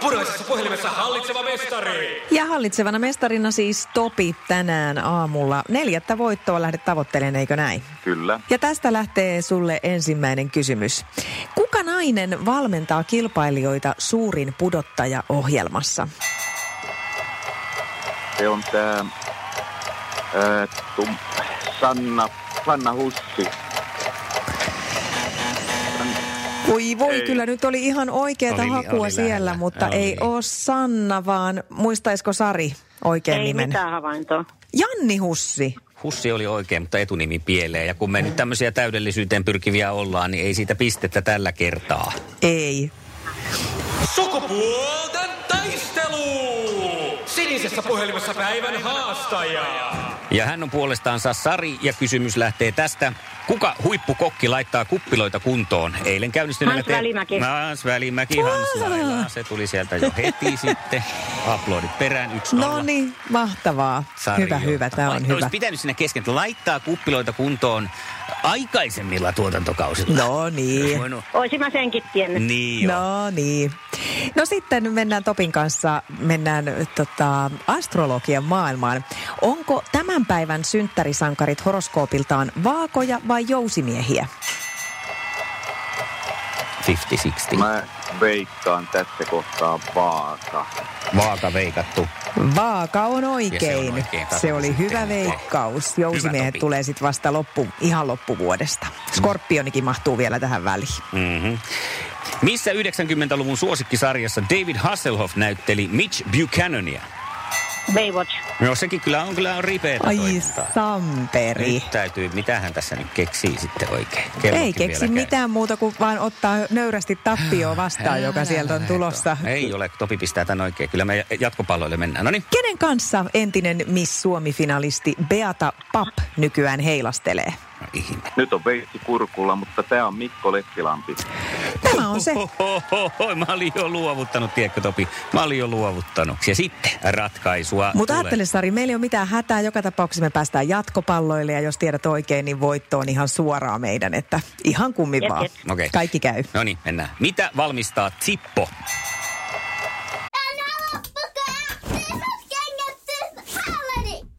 Puraisessa puhelimessa hallitseva mestari. Ja hallitsevana mestarina siis Topi tänään aamulla. Neljättä voittoa lähdet tavoittelemaan, eikö näin? Kyllä. Ja tästä lähtee sulle ensimmäinen kysymys. Kuka nainen valmentaa kilpailijoita suurin pudottaja ohjelmassa? Se on tum, Sanna, Sanna Hussi. Voi voi, Ei. kyllä nyt oli ihan oikeata Oli- hakua oli siellä, lähellä. mutta Oli. ei ole Sanna, vaan muistaisiko Sari oikein Ei nimen? mitään havaintoa. Janni Hussi. Hussi oli oikein, mutta etunimi pieleen. Ja kun me nyt tämmöisiä täydellisyyteen pyrkiviä ollaan, niin ei siitä pistettä tällä kertaa. Ei. Sukupuolten taistelu! Sinisessä puhelimessa päivän haastaja. Ja hän on puolestaansa Sari ja kysymys lähtee tästä. Kuka huippukokki laittaa kuppiloita kuntoon? Eilen käynnistyneellä... Hans Välimäki. Hans Välimäki, Hans Laila. Se tuli sieltä jo heti sitten. Aplodit perään, yksi. No niin, mahtavaa. Sari hyvä, hyvä, tämä on Vai- hyvä. Olisi pitänyt sinne kesken, että laittaa kuppiloita kuntoon aikaisemmilla tuotantokausilla. No niin. Voinut- Oisin mä senkin tiennyt. Niin joo. No niin. No sitten mennään Topin kanssa, mennään tota, astrologian maailmaan. Onko tämän päivän synttärisankarit horoskoopiltaan vaakoja vai jousimiehiä? 50-60. Mä veikkaan tässä kohtaa vaaka. Vaaka veikattu. Vaaka on oikein. Ja se on oikein. Se oli hyvä Tarkoitus veikkaus. Jousimiehet Topi. tulee sitten vasta loppu, ihan loppuvuodesta. Skorpionikin mahtuu vielä tähän väliin. Mm-hmm. Missä 90-luvun suosikkisarjassa David Hasselhoff näytteli Mitch Buchanania? Baywatch. No sekin kyllä on, kyllä on ripeätä Ai toimintaa. Samperi. Nyt täytyy, mitä hän tässä nyt keksii sitten oikein? Kellokin Ei keksi vielä käy. mitään muuta kuin vaan ottaa nöyrästi tappioon vastaan, joka sieltä on tulossa. Ei ole, Topi pistää tämän oikein. Kyllä me jatkopalloille mennään. No niin. Kenen kanssa entinen Miss Suomi-finalisti Beata Pap nykyään heilastelee? No, ihme. Nyt on veitsi kurkulla, mutta tää on Mikko Leppilampi. On se. Ohohoho, mä olin jo luovuttanut, tiedätkö Topi? Mä olin jo luovuttanut. Ja sitten ratkaisua Mutta ajattele Sari, meillä ei ole mitään hätää. Joka tapauksessa me päästään jatkopalloille ja jos tiedät oikein, niin voitto on ihan suoraan meidän. Että ihan kummin Jep, vaan. jep. Okei. Kaikki käy. No niin, mennään. Mitä valmistaa Zippo?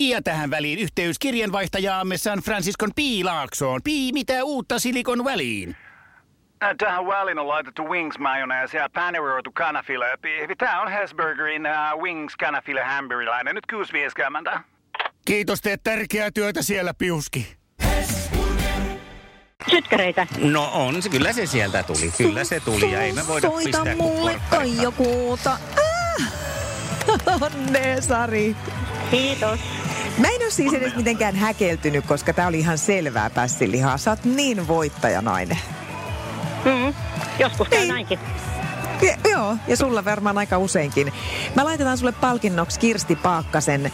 Ja tähän väliin yhteys kirjanvaihtajaamme San Franciscon Piilaaksoon. Pii, mitä uutta Silikon väliin? Äh, Tähän väliin on laitettu wings mayonnaise ja paneroitu kanafila. Tämä on Hesburgerin uh, wings kanafila hamburilainen. Nyt 6.50. Kiitos, teet tärkeää työtä siellä, Piuski. Sytkäreitä. No on se, kyllä se sieltä tuli. Kyllä se tuli ja ei me voida Soita pistää mulle. Kaijokuuta. Ah! Onne, Sari. Kiitos. Mä en ole siis edes mitenkään häkeltynyt, koska tää oli ihan selvää pässilihaa. Sä oot niin voittajanainen. Mm. Joskus käy Niin. näinkin. Ja, joo, ja sulla varmaan aika useinkin. Mä laitetaan sulle palkinnoksi Kirsti Paakkasen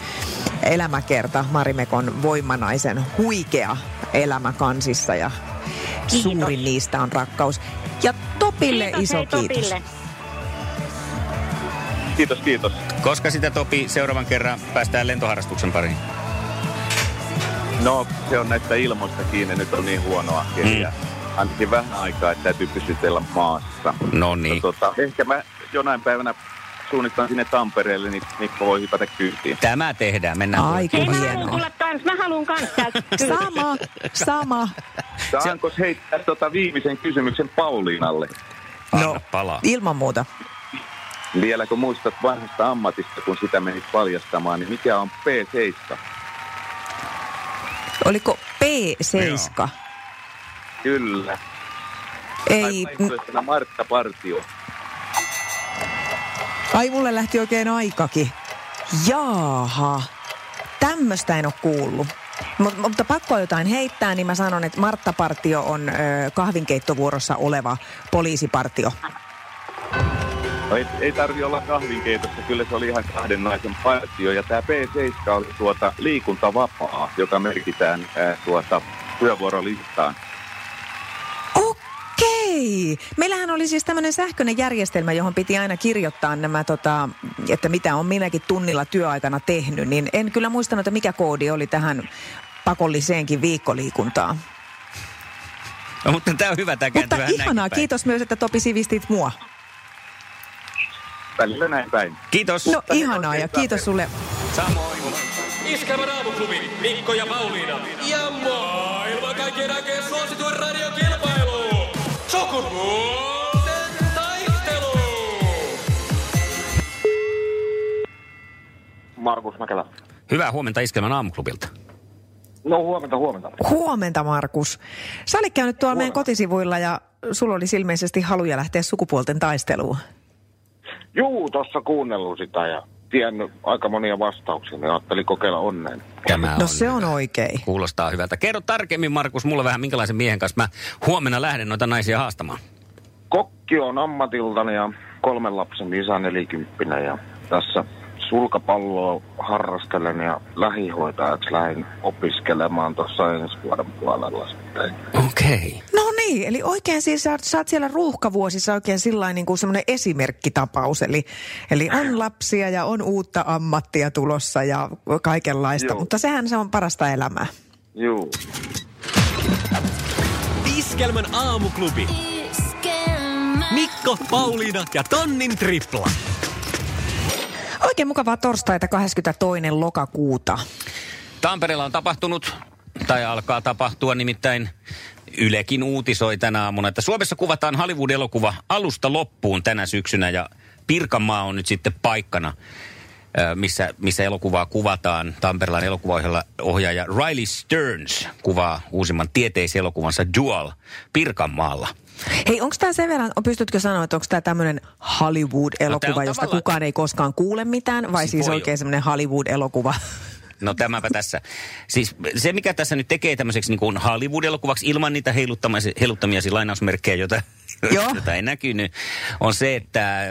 elämäkerta Marimekon voimanaisen huikea elämä kansissa ja Kiitos. suurin niistä on rakkaus. Ja Topille kiitos, iso hei, kiitos. Topille. Kiitos, kiitos. Koska sitä Topi seuraavan kerran päästään lentoharrastuksen pariin? No, se on näistä ilmoista kiinni. Nyt on niin huonoa keliä. Ainakin vähän aikaa, että täytyy pysytellä maassa. No niin. Mutta tota, ehkä mä jonain päivänä suunnittan sinne Tampereelle, niin Mikko voi hypätä kyytiin. Tämä tehdään, mennään. Aika Hei, mä haluan tulla kans. Mä haluan kans. Sama, sama. Saanko heittää tota viimeisen kysymyksen Pauliinalle? Anna No, palaa. ilman muuta. Vieläkö muistat vanhasta ammatista, kun sitä menit paljastamaan, niin mikä on P7? Oliko P7? Kyllä. Ei, Tai vaihtoehtona Martta Partio. ai mulle lähti oikein aikakin. Jaaha, tämmöistä en ole kuullut. Mut, mutta pakko jotain heittää, niin mä sanon, että Martta Partio on ö, kahvinkeittovuorossa oleva poliisipartio. No ei, ei tarvi olla kahvinkeitossa, kyllä se oli ihan kahden naisen partio. Ja tämä P7 oli tuota liikuntavapaa, joka merkitään ää, tuota työvuorolistaan. Okei. Meillähän oli siis tämmöinen sähköinen järjestelmä, johon piti aina kirjoittaa nämä, tota, että mitä on minäkin tunnilla työaikana tehnyt. Niin en kyllä muistanut, että mikä koodi oli tähän pakolliseenkin viikkoliikuntaan. No, mutta tämä on hyvä, tämä Mutta ihanaa, päin. kiitos myös, että Topi sivistit mua. Välillä näin päin. Kiitos. No ihanaa ja kiitos sulle. Samoin. Iskelmän aamuklubi, Mikko ja Pauliina. Ja maailman kaikkien aikeen suosituen radiokilpailu. Sukupuolten taistelu. Markus Mäkelä. Hyvää huomenta Iskelmän aamuklubilta. No huomenta, huomenta. Huomenta, Markus. Sä olit käynyt tuolla meidän kotisivuilla ja sulla oli ilmeisesti haluja lähteä sukupuolten taisteluun. Juu, tuossa kuunnellut sitä ja tiennyt aika monia vastauksia, niin ajattelin kokeilla onneen. Tämä No se on oikein. Kuulostaa hyvältä. Kerro tarkemmin, Markus, mulle vähän minkälaisen miehen kanssa mä huomenna lähden noita naisia haastamaan. Kokki on ammatiltani ja kolmen lapsen isä nelikymppinen ja tässä sulkapalloa harrastelen ja lähihoitajaksi lähdin opiskelemaan tuossa ensi vuoden puolella sitten. Okei. Okay. No niin, eli oikein siis sä, oot- sä oot siellä ruuhkavuosissa oikein sillä niin kuin semmoinen esimerkkitapaus. Eli, eli on lapsia ja on uutta ammattia tulossa ja kaikenlaista, Joo. mutta sehän se on parasta elämää. Juu. Iskelmän aamuklubi. Mikko, Pauliina ja Tonnin tripla. Oikein mukavaa torstaita 22. lokakuuta. Tampereella on tapahtunut, tai alkaa tapahtua nimittäin, Ylekin uutisoi tänä aamuna, että Suomessa kuvataan Hollywood-elokuva alusta loppuun tänä syksynä ja Pirkanmaa on nyt sitten paikkana, missä, missä elokuvaa kuvataan. Tamperelainen elokuvaohjaaja Riley Stearns kuvaa uusimman tieteiselokuvansa Dual Pirkanmaalla. Hei, onko tämä sen verran, pystytkö sanoa, että onko tämä tämmöinen No, Hollywood-elokuva, on josta tavallaan- kukaan ei koskaan kuule mitään, vai Siis siis oikein semmoinen Hollywood-elokuva? No tämäpä tässä. Siis se, mikä tässä nyt tekee tämmöiseksi niin kuin Hollywood-elokuvaksi ilman niitä heiluttamia, heiluttamia lainausmerkkejä, joita, joita ei näkynyt, on se, että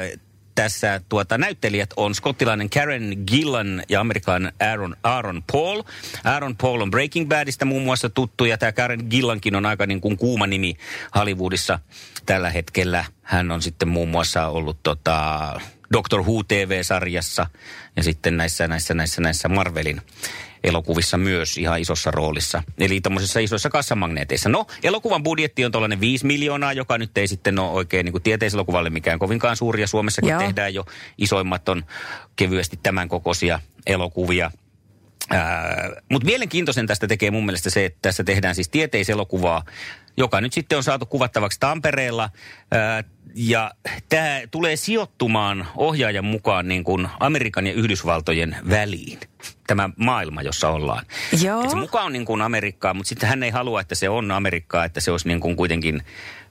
tässä tuota, näyttelijät on skottilainen Karen Gillan ja amerikkalainen Aaron, Aaron Paul. Aaron Paul on Breaking Badista muun muassa tuttu ja tämä Karen Gillankin on aika niin kuin kuuma nimi Hollywoodissa tällä hetkellä. Hän on sitten muun muassa ollut tota, Doctor Who TV-sarjassa ja sitten näissä, näissä, näissä, näissä Marvelin elokuvissa myös ihan isossa roolissa. Eli tämmöisissä isoissa kassamagneeteissa. No, elokuvan budjetti on tuollainen 5 miljoonaa, joka nyt ei sitten ole oikein niin tieteiselokuvalle mikään kovinkaan suuri. Ja Suomessakin Joo. tehdään jo isoimmat on kevyesti tämän kokoisia elokuvia. Mutta mielenkiintoisen tästä tekee mun mielestä se, että tässä tehdään siis tieteiselokuvaa, joka nyt sitten on saatu kuvattavaksi Tampereella. Ää, ja tämä tulee sijoittumaan ohjaajan mukaan niin kuin Amerikan ja Yhdysvaltojen väliin. Tämä maailma, jossa ollaan. Joo. Et se mukaan on niin kuin Amerikkaa, mutta sitten hän ei halua, että se on Amerikkaa, että se olisi niin kuin kuitenkin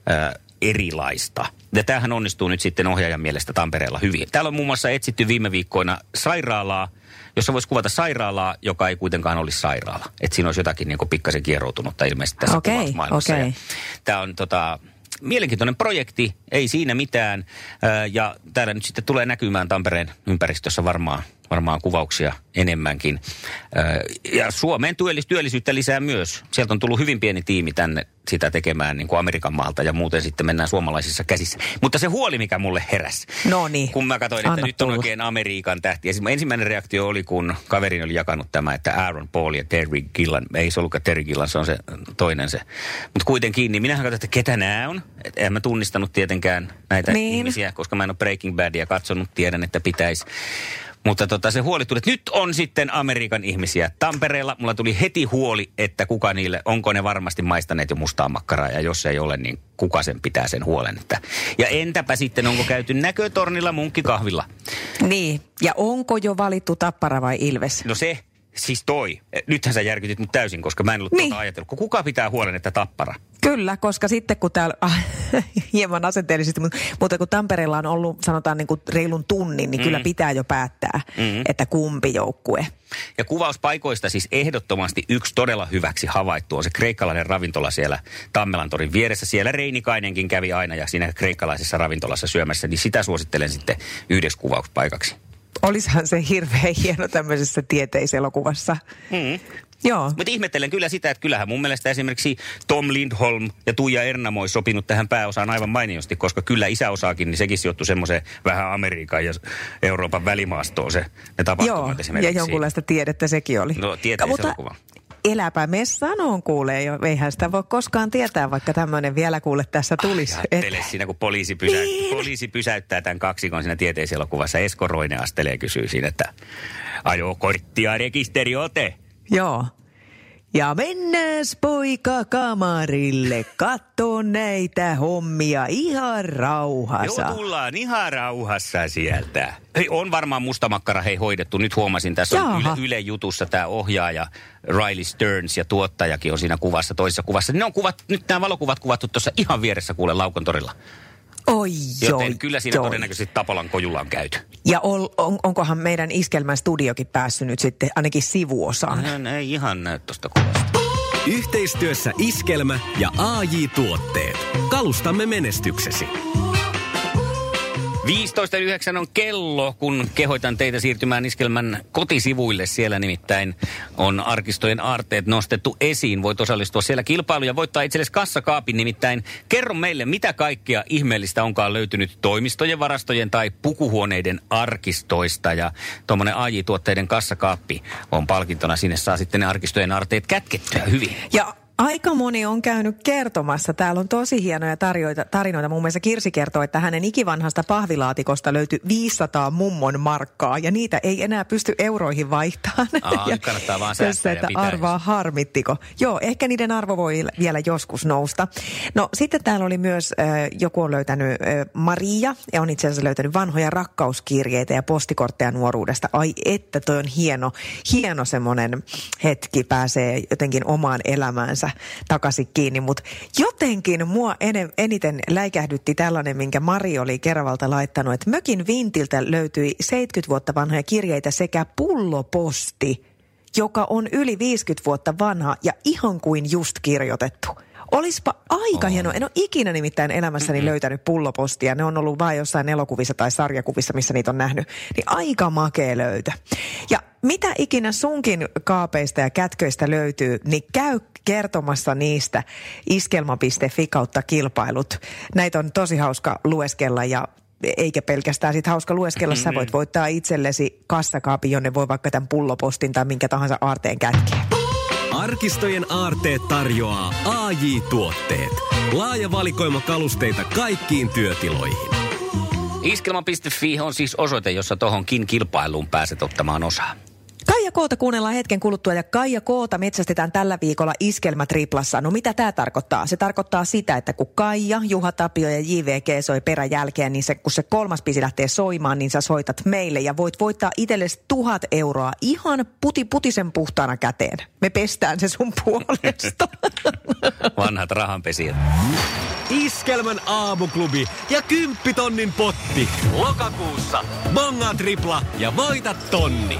ää, erilaista. Ja tämähän onnistuu nyt sitten ohjaajan mielestä Tampereella hyvin. Täällä on muun muassa etsitty viime viikkoina sairaalaa, jossa voisi kuvata sairaalaa, joka ei kuitenkaan olisi sairaala. Että siinä olisi jotakin niin kuin pikkasen kieroutunutta ilmeisesti tässä Okei, kuvausmaailmassa. okei. Ja Tämä on tota, mielenkiintoinen projekti, ei siinä mitään. Ää, Ja täällä nyt sitten tulee näkymään Tampereen ympäristössä varmaan, varmaan kuvauksia enemmänkin. Ja Suomeen työllis- työllisyyttä lisää myös. Sieltä on tullut hyvin pieni tiimi tänne sitä tekemään niin kuin Amerikan maalta ja muuten sitten mennään suomalaisissa käsissä. Mutta se huoli, mikä mulle heräsi, No niin. kun mä katsoin, että Anna nyt on tulla. oikein Amerikan tähti. Ja ensimmäinen reaktio oli, kun kaverini oli jakanut tämä, että Aaron Paul ja Terry Gillan, ei se ollutkaan Terry Gillan, se on se toinen se. Mutta kuitenkin, niin minähän katsoin, että ketä nämä on. Et en mä tunnistanut tietenkään näitä Niin. ihmisiä, koska mä en ole Breaking Badia katsonut, tiedän, että pitäisi. Mutta tota, se huoli tuli, että nyt on sitten Amerikan ihmisiä Tampereella. Mulla tuli heti huoli, että kuka niille, onko ne varmasti maistaneet jo mustaa makkaraa. Ja jos ei ole, niin kuka sen pitää sen huolen. Että. Ja entäpä sitten, onko käyty näkötornilla munkkikahvilla? Niin, ja onko jo valittu Tappara vai Ilves? No se, siis toi. Nythän sä järkytit mut täysin, koska mä en ollut niin. tuota ajatellut. Kun Kuka pitää huolen, että Tappara? Kyllä, koska sitten kun täällä, ah, hieman asenteellisesti, mutta, mutta kun Tampereella on ollut sanotaan niin kuin reilun tunnin, niin mm. kyllä pitää jo päättää, mm. että kumpi joukkue. Ja kuvauspaikoista siis ehdottomasti yksi todella hyväksi havaittu on se kreikkalainen ravintola siellä Tammelantorin vieressä. Siellä Reinikainenkin kävi aina ja siinä kreikkalaisessa ravintolassa syömässä, niin sitä suosittelen sitten yhdeksi kuvauspaikaksi. Olisihan se hirveän hieno tämmöisessä tieteiselokuvassa. Mm. Joo. Mutta ihmettelen kyllä sitä, että kyllähän mun mielestä esimerkiksi Tom Lindholm ja Tuija Ernamo olisi sopinut tähän pääosaan aivan mainiosti, koska kyllä isäosaakin, niin sekin sijoittui semmoiseen vähän Amerikan ja Euroopan välimaastoon se, ne tapahtumat Joo, esimerkiksi. ja jonkunlaista tiedettä sekin oli. No, tieteiselokuva. Eläpä me sanon kuulee jo. Eihän sitä voi koskaan tietää, vaikka tämmöinen vielä kuule tässä tulisi. Ai, ajattele siinä, kun poliisi, pysä... niin. poliisi pysäyttää tämän kaksikon siinä tieteiselokuvassa. Esko Roine astelee kysyy siinä, että ajokortti ja rekisteriote. Joo. Ja mennääs poika kamarille, katso näitä hommia ihan rauhassa. Joo, tullaan ihan rauhassa sieltä. Hei, on varmaan mustamakkara hei hoidettu. Nyt huomasin, tässä on Yle, Yle Jutussa tämä ohjaaja Riley Stearns ja tuottajakin on siinä kuvassa, toisessa kuvassa. Ne on kuvat, nyt nämä valokuvat kuvattu tuossa ihan vieressä kuule Laukontorilla. Oi, Joten joi, kyllä siinä joi. todennäköisesti Tapolan kojulla on käyty. Ja ol, on, onkohan meidän iskelmän studiokin päässyt nyt sitten ainakin sivuosaan? No, ei ihan näy tuosta kuvasta. Yhteistyössä Iskelmä ja AJ Tuotteet. Kalustamme menestyksesi. 15.9 on kello, kun kehoitan teitä siirtymään Iskelmän kotisivuille. Siellä nimittäin on arkistojen aarteet nostettu esiin. Voit osallistua siellä kilpailuun ja voittaa itsellesi kassakaapin. Nimittäin kerro meille, mitä kaikkea ihmeellistä onkaan löytynyt toimistojen, varastojen tai pukuhuoneiden arkistoista. Ja tuommoinen AJ-tuotteiden kassakaappi on palkintona. Sinne saa sitten ne arkistojen aarteet kätkettyä hyvin. Ja Aika moni on käynyt kertomassa. Täällä on tosi hienoja tarjoita, tarinoita. Muun muassa Kirsi kertoo, että hänen ikivanhasta pahvilaatikosta löytyi 500 mummon markkaa ja niitä ei enää pysty euroihin vaihtamaan. Aa, ja kannattaa vaan säästää että ja arvaa harmittiko. Joo, ehkä niiden arvo voi vielä joskus nousta. No sitten täällä oli myös, äh, joku on löytänyt äh, Maria ja on itse asiassa löytänyt vanhoja rakkauskirjeitä ja postikortteja nuoruudesta. Ai että toi on hieno, hieno semmoinen hetki pääsee jotenkin omaan elämäänsä takaisin kiinni. Mutta jotenkin mua en, eniten läikähdytti tällainen, minkä Mari oli Keravalta laittanut, että mökin vintiltä löytyi 70 vuotta vanhoja kirjeitä sekä pulloposti, joka on yli 50 vuotta vanha ja ihan kuin just kirjoitettu. Olispa aika oh. hieno. En ole ikinä nimittäin elämässäni mm-hmm. löytänyt pullopostia. Ne on ollut vain jossain elokuvissa tai sarjakuvissa, missä niitä on nähnyt. Niin aika makea löytö. Ja mitä ikinä sunkin kaapeista ja kätköistä löytyy, niin käy kertomassa niistä iskelma.fi kautta kilpailut. Näitä on tosi hauska lueskella ja eikä pelkästään sit hauska lueskella. Sä voit voittaa itsellesi kassakaapin, jonne voi vaikka tämän pullopostin tai minkä tahansa aarteen kätkeä. Arkistojen aarteet tarjoaa AJ Tuotteet. Laaja valikoima kalusteita kaikkiin työtiloihin. Iskelma.fi on siis osoite, jossa tohonkin kilpailuun pääset ottamaan osaa. Kaija Koota kuunnellaan hetken kuluttua ja Kaija Koota metsästetään tällä viikolla iskelmätriplassa. No mitä tämä tarkoittaa? Se tarkoittaa sitä, että kun Kaija, Juha Tapio ja JVG soi peräjälkeen, niin se, kun se kolmas biisi lähtee soimaan, niin sä soitat meille ja voit voittaa itsellesi tuhat euroa ihan puti putisen puhtaana käteen. Me pestään se sun puolesta. Vanhat rahanpesijät. Iskelmän aamuklubi ja kymppitonnin potti. Lokakuussa bonga tripla ja voita tonni.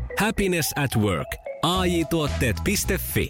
Happiness at work. AJ-tuotteet.fi